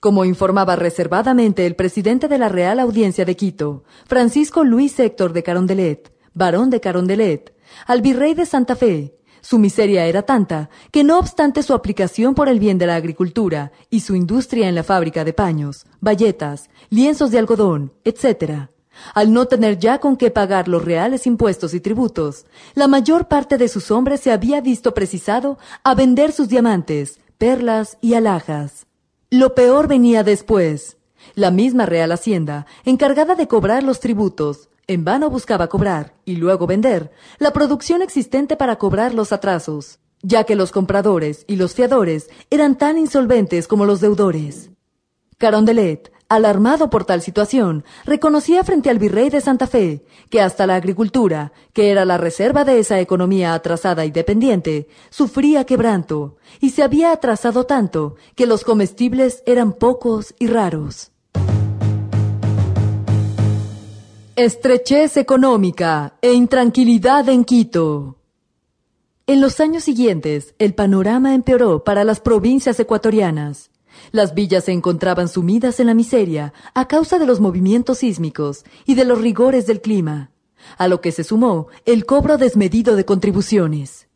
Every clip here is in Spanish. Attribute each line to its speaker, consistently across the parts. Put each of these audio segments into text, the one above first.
Speaker 1: Como informaba reservadamente el presidente de la Real Audiencia de Quito, Francisco Luis Héctor de Carondelet, barón de Carondelet, al virrey de Santa Fe, su miseria era tanta que no obstante su aplicación por el bien de la agricultura y su industria en la fábrica de paños, bayetas, lienzos de algodón, etc., al no tener ya con qué pagar los reales impuestos y tributos, la mayor parte de sus hombres se había visto precisado a vender sus diamantes, perlas y alhajas. Lo peor venía después. La misma Real Hacienda, encargada de cobrar los tributos, en vano buscaba cobrar y luego vender la producción existente para cobrar los atrasos, ya que los compradores y los fiadores eran tan insolventes como los deudores. Carondelet, alarmado por tal situación, reconocía frente al virrey de Santa Fe que hasta la agricultura, que era la reserva de esa economía atrasada y dependiente, sufría quebranto, y se había atrasado tanto que los comestibles eran pocos y raros. Estrechez económica e intranquilidad en Quito. En los años siguientes, el panorama empeoró para las provincias ecuatorianas. Las villas se encontraban sumidas en la miseria a causa de los movimientos sísmicos y de los rigores del clima, a lo que se sumó el cobro desmedido de contribuciones.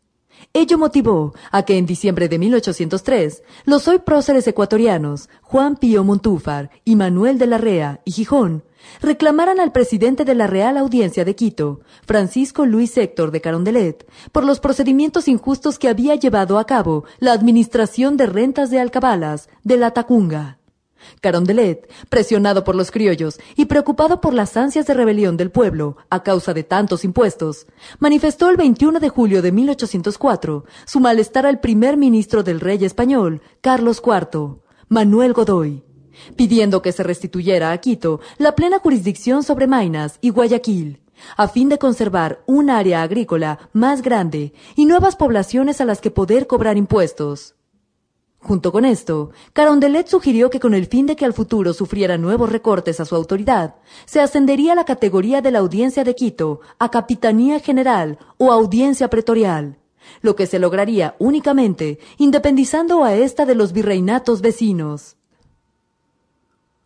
Speaker 1: Ello motivó a que en diciembre de 1803 los hoy próceres ecuatorianos Juan Pío Montúfar y Manuel de la Rea y Gijón reclamaran al presidente de la Real Audiencia de Quito, Francisco Luis Héctor de Carondelet, por los procedimientos injustos que había llevado a cabo la Administración de Rentas de Alcabalas de la Tacunga. Carondelet, presionado por los criollos y preocupado por las ansias de rebelión del pueblo a causa de tantos impuestos, manifestó el 21 de julio de 1804 su malestar al primer ministro del rey español, Carlos IV, Manuel Godoy pidiendo que se restituyera a Quito la plena jurisdicción sobre Mainas y Guayaquil, a fin de conservar un área agrícola más grande y nuevas poblaciones a las que poder cobrar impuestos. Junto con esto, Carondelet sugirió que con el fin de que al futuro sufriera nuevos recortes a su autoridad, se ascendería la categoría de la Audiencia de Quito a Capitanía General o Audiencia Pretorial, lo que se lograría únicamente independizando a ésta de los virreinatos vecinos.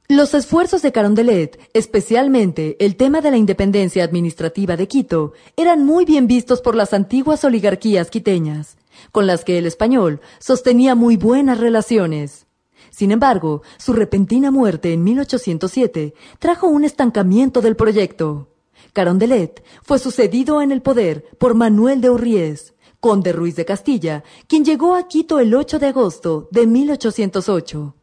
Speaker 1: Los esfuerzos de Carondelet, especialmente el tema de la independencia administrativa de Quito, eran muy bien vistos por las antiguas oligarquías quiteñas, con las que el español sostenía muy buenas relaciones. Sin embargo, su repentina muerte en 1807 trajo un estancamiento del proyecto. Carondelet fue sucedido en el poder por Manuel de Urries, conde Ruiz de Castilla, quien llegó a Quito el 8 de agosto de 1808.